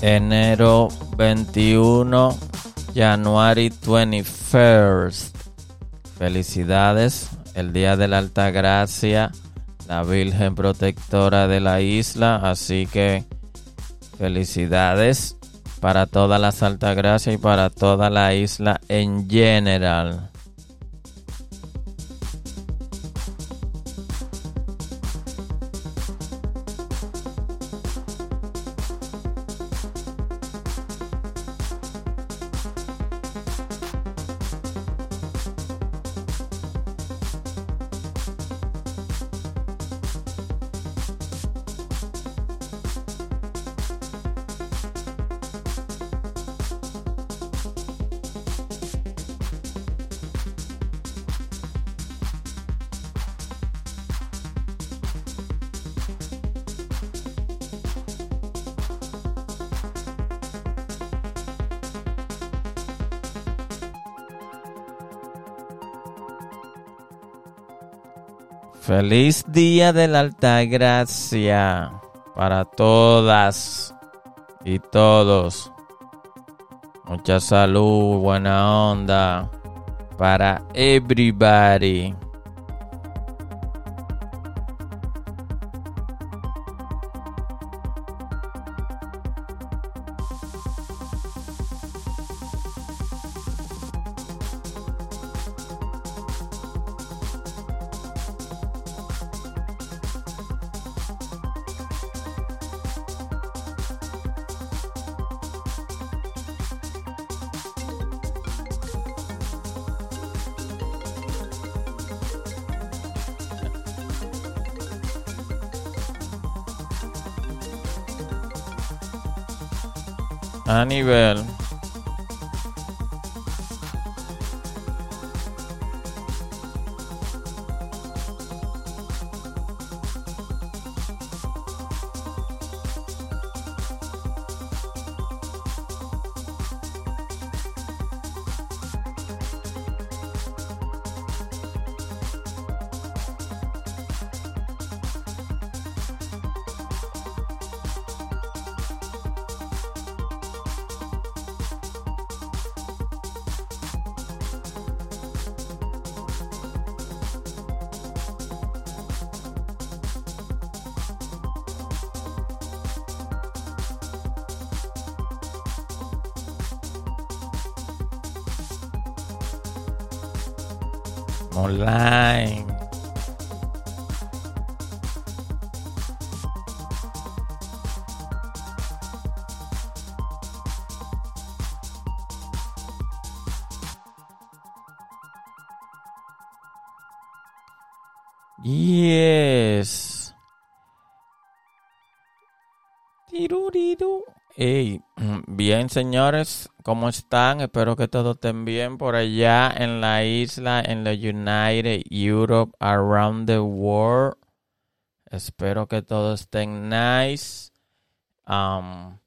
enero 21, January 21st. Felicidades, el día de la Alta Gracia, la Virgen Protectora de la isla, así que felicidades para todas las Alta Gracia y para toda la isla en general. Feliz día de la Alta Gracia para todas y todos. Mucha salud, buena onda para everybody. A nivel. online. Yes. Diddle do. Hey, bien señores, ¿cómo están? Espero que todos estén bien por allá en la isla, en la United Europe, around the world. Espero que todos estén nice. Um,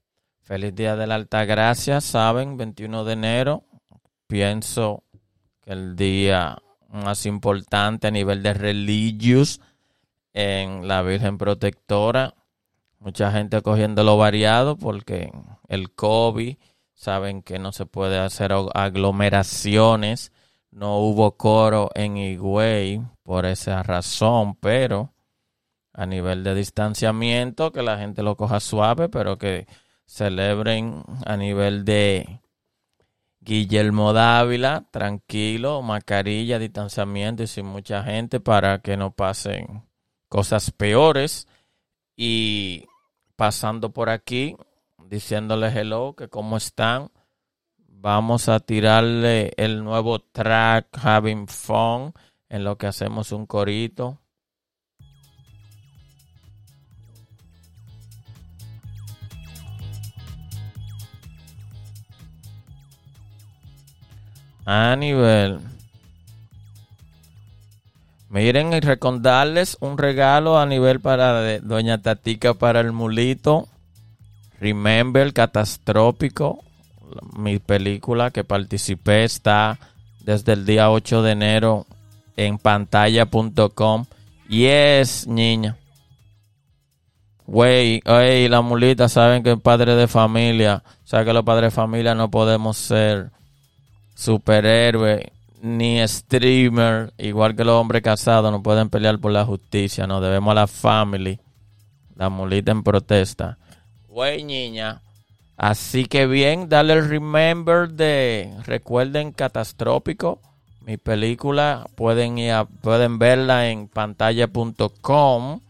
feliz día de la Alta Gracia, saben, 21 de enero. Pienso que el día más importante a nivel de religious en la Virgen Protectora Mucha gente cogiendo variado porque el COVID, saben que no se puede hacer aglomeraciones. No hubo coro en Higüey por esa razón, pero a nivel de distanciamiento, que la gente lo coja suave, pero que celebren a nivel de Guillermo Dávila, tranquilo, mascarilla, distanciamiento y sin mucha gente para que no pasen cosas peores. Y pasando por aquí, diciéndoles hello, que cómo están. Vamos a tirarle el nuevo track Having Fun en lo que hacemos un corito. A nivel. Miren y recordarles un regalo a nivel para Doña Tatica para el mulito. Remember Catastrófico, mi película que participé está desde el día 8 de enero en pantalla.com. Yes, niña. Güey, oye, la mulita saben que es padre de familia. O sea que los padres de familia no podemos ser superhéroes ni streamer. Igual que los hombres casados no pueden pelear por la justicia. Nos debemos a la family. La mulita en protesta. Güey, niña. Así que bien, dale el remember de. Recuerden Catastrófico. Mi película. Pueden, ir pueden verla en pantalla.com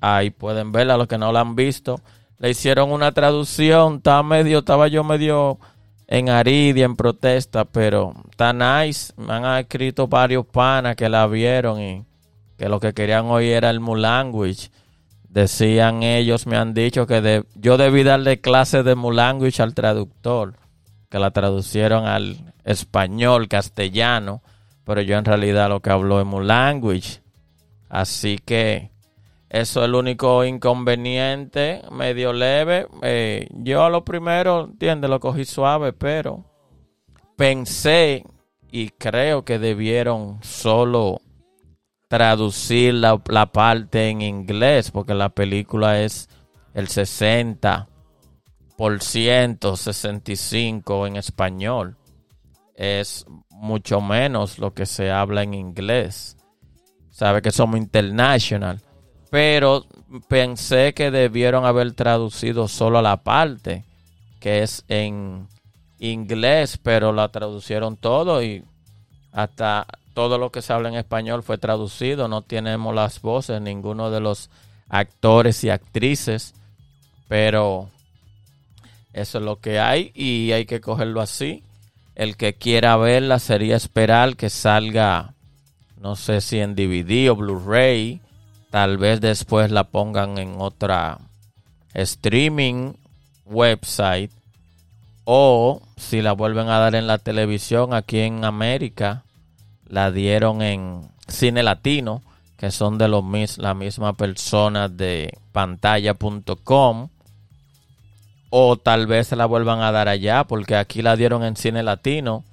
Ahí pueden verla los que no la han visto. Le hicieron una traducción, estaba medio, estaba yo medio en Aridia en protesta, pero está nice. Me han escrito varios panas que la vieron y que lo que querían oír era el Mulanguage. Decían ellos, me han dicho que yo debí darle clase de Mulanguage al traductor, que la traducieron al español, castellano, pero yo en realidad lo que hablo es Mulanguage. Así que eso es el único inconveniente, medio leve. Eh, yo a lo primero, entiende, lo cogí suave, pero pensé y creo que debieron solo traducir la, la parte en inglés, porque la película es el 60%, 65% en español. Es mucho menos lo que se habla en inglés. Sabe que somos international pero pensé que debieron haber traducido solo la parte que es en inglés, pero la traducieron todo y hasta todo lo que se habla en español fue traducido. No tenemos las voces, ninguno de los actores y actrices, pero eso es lo que hay y hay que cogerlo así. El que quiera verla sería esperar que salga, no sé si en DVD o Blu-ray Tal vez después la pongan en otra streaming website. O si la vuelven a dar en la televisión aquí en América, la dieron en Cine Latino, que son de los mis, la misma persona de pantalla.com. O tal vez se la vuelvan a dar allá, porque aquí la dieron en Cine Latino,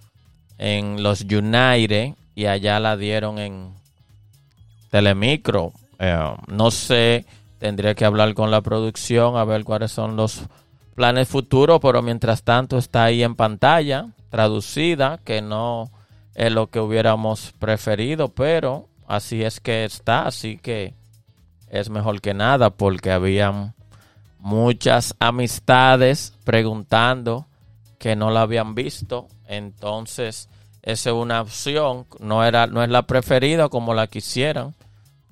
en los United, y allá la dieron en Telemicro. Eh, no sé, tendría que hablar con la producción a ver cuáles son los planes futuros, pero mientras tanto está ahí en pantalla, traducida, que no es lo que hubiéramos preferido, pero así es que está, así que es mejor que nada porque habían muchas amistades preguntando que no la habían visto, entonces esa es una opción, no era no es la preferida como la quisieran,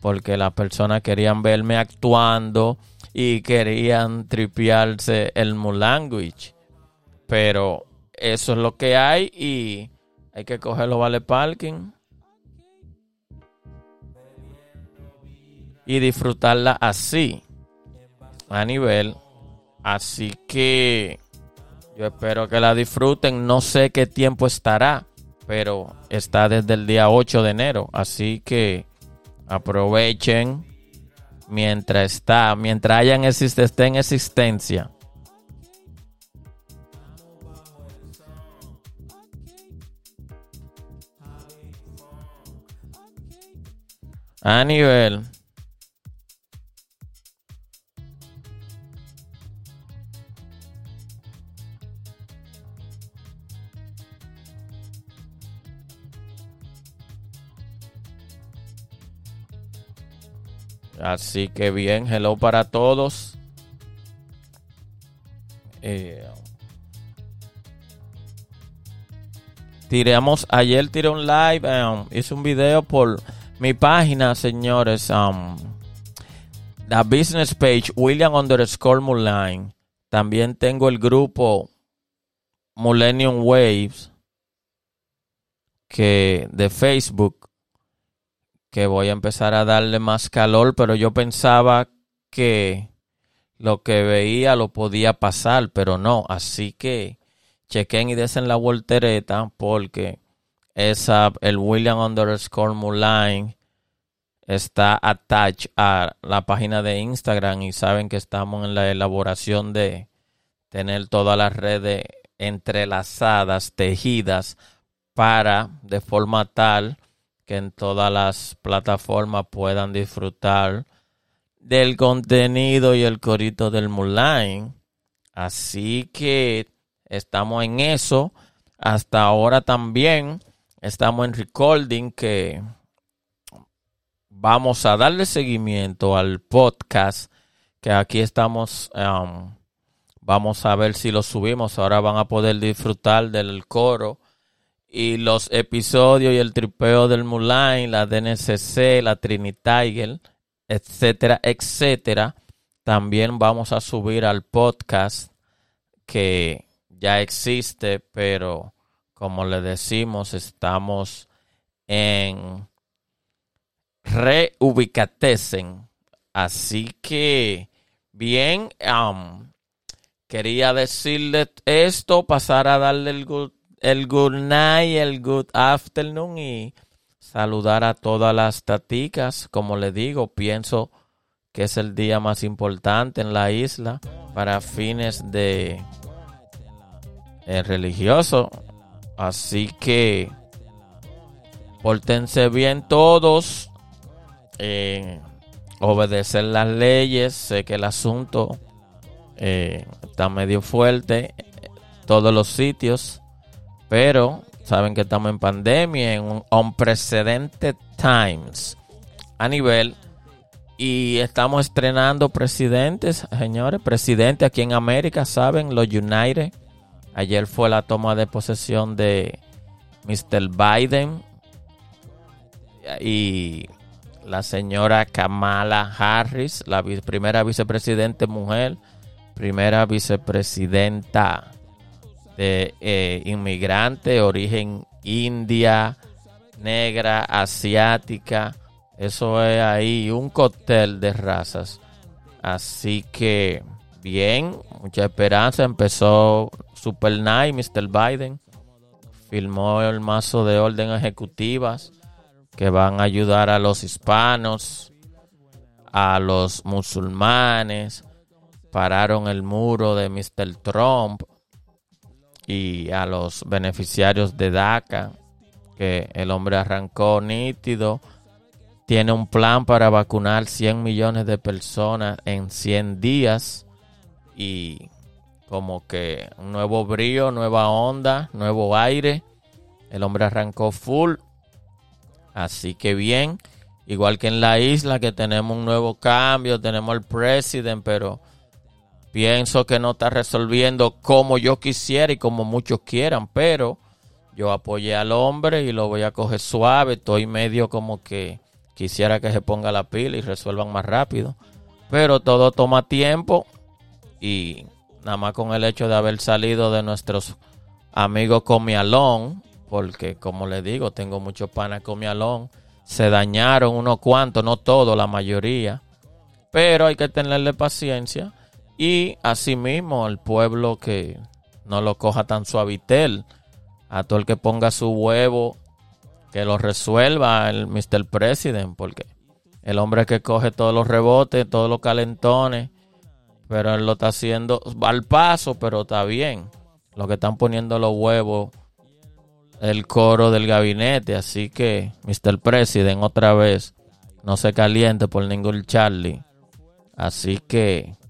porque las personas querían verme actuando y querían tripearse el Mulanguage. Pero eso es lo que hay y hay que cogerlo vale parking y disfrutarla así a nivel. Así que yo espero que la disfruten. No sé qué tiempo estará pero está desde el día 8 de enero. Así que Aprovechen mientras está, mientras hayan existe, esté en existencia. A nivel Así que bien, hello para todos. Eh, tiramos, ayer tiré un live, um, hice un video por mi página, señores. Um, la business page, William underscore Muline. También tengo el grupo Millennium Waves que de Facebook que voy a empezar a darle más calor, pero yo pensaba que lo que veía lo podía pasar, pero no, así que chequen y desen la voltereta porque esa, el William underscore Muline está attached a la página de Instagram y saben que estamos en la elaboración de tener todas las redes entrelazadas, tejidas para de forma tal que en todas las plataformas puedan disfrutar del contenido y el corito del Mulan. Así que estamos en eso. Hasta ahora también estamos en recording que vamos a darle seguimiento al podcast que aquí estamos. Um, vamos a ver si lo subimos. Ahora van a poder disfrutar del coro y los episodios y el tripeo del Mulan, la DNCC, la Trinity etcétera, etcétera. También vamos a subir al podcast que ya existe, pero como le decimos, estamos en reubicatesen. Así que, bien, um, quería decirle esto, pasar a darle el good, el good night, el good afternoon y saludar a todas las taticas. Como le digo, pienso que es el día más importante en la isla para fines de eh, religioso Así que pórtense bien todos. Eh, obedecer las leyes. Sé que el asunto eh, está medio fuerte todos los sitios. Pero saben que estamos en pandemia, en un unprecedented times a nivel. Y estamos estrenando presidentes, señores, presidente aquí en América, saben, los United Ayer fue la toma de posesión de Mr. Biden y la señora Kamala Harris, la primera vicepresidente mujer, primera vicepresidenta de eh, inmigrante, origen india, negra, asiática. Eso es ahí un cóctel de razas. Así que, bien, mucha esperanza. Empezó Super Night, Mr. Biden filmó el mazo de orden ejecutivas que van a ayudar a los hispanos, a los musulmanes, pararon el muro de Mr. Trump y a los beneficiarios de DACA, que el hombre arrancó nítido. Tiene un plan para vacunar 100 millones de personas en 100 días y como que un nuevo brío, nueva onda, nuevo aire. El hombre arrancó full. Así que bien. Igual que en la isla que tenemos un nuevo cambio, tenemos el presidente, pero pienso que no está resolviendo como yo quisiera y como muchos quieran, pero yo apoyé al hombre y lo voy a coger suave, estoy medio como que quisiera que se ponga la pila y resuelvan más rápido, pero todo toma tiempo y nada más con el hecho de haber salido de nuestros amigos Comialón, porque como le digo, tengo muchos panas Comialón, se dañaron unos cuantos, no todos, la mayoría, pero hay que tenerle paciencia y asimismo el pueblo que no lo coja tan suavitel, a todo el que ponga su huevo, que lo resuelva el Mr. President, porque el hombre que coge todos los rebotes, todos los calentones, pero él lo está haciendo al paso, pero está bien. Lo que están poniendo los huevos, el coro del gabinete. Así que, Mr. President, otra vez, no se caliente por ningún Charlie. Así que,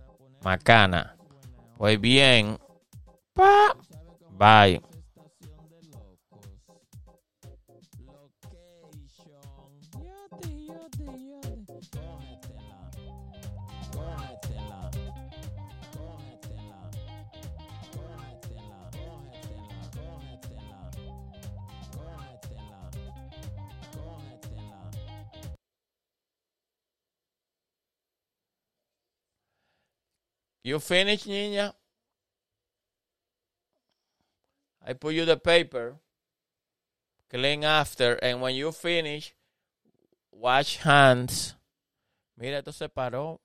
macana. Pues bien, pa, bye. You finish, niña? I put you the paper. Clean after. And when you finish, wash hands. Mira, esto se paró.